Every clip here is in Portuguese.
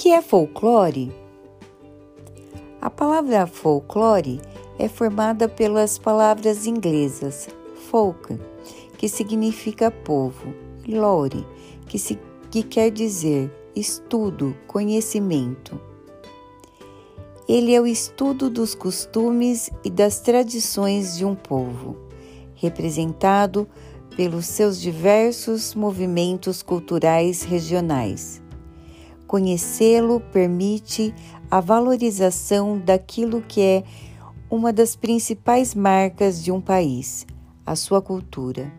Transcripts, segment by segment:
que é folclore? A palavra folclore é formada pelas palavras inglesas folk, que significa povo, e lore, que, se, que quer dizer estudo, conhecimento. Ele é o estudo dos costumes e das tradições de um povo, representado pelos seus diversos movimentos culturais regionais. Conhecê-lo permite a valorização daquilo que é uma das principais marcas de um país, a sua cultura.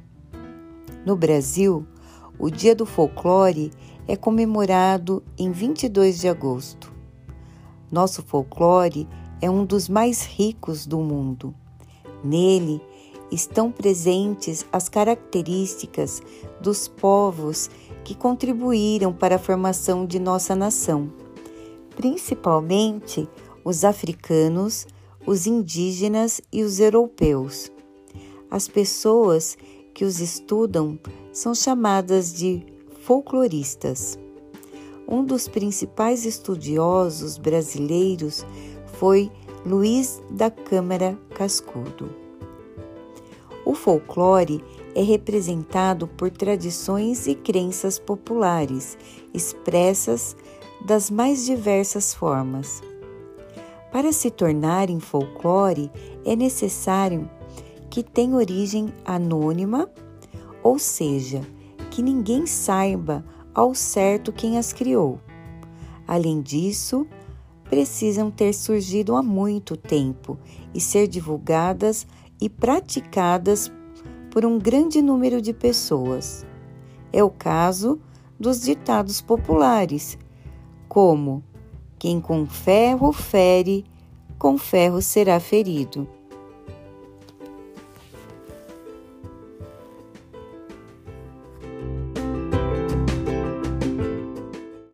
No Brasil, o Dia do Folclore é comemorado em 22 de agosto. Nosso folclore é um dos mais ricos do mundo. Nele estão presentes as características dos povos que contribuíram para a formação de nossa nação, principalmente os africanos, os indígenas e os europeus. As pessoas que os estudam são chamadas de folcloristas. Um dos principais estudiosos brasileiros foi Luiz da Câmara Cascudo. O folclore é representado por tradições e crenças populares, expressas das mais diversas formas. Para se tornar em folclore, é necessário que tenha origem anônima, ou seja, que ninguém saiba ao certo quem as criou. Além disso, precisam ter surgido há muito tempo e ser divulgadas e praticadas por um grande número de pessoas. É o caso dos ditados populares, como quem com ferro fere, com ferro será ferido.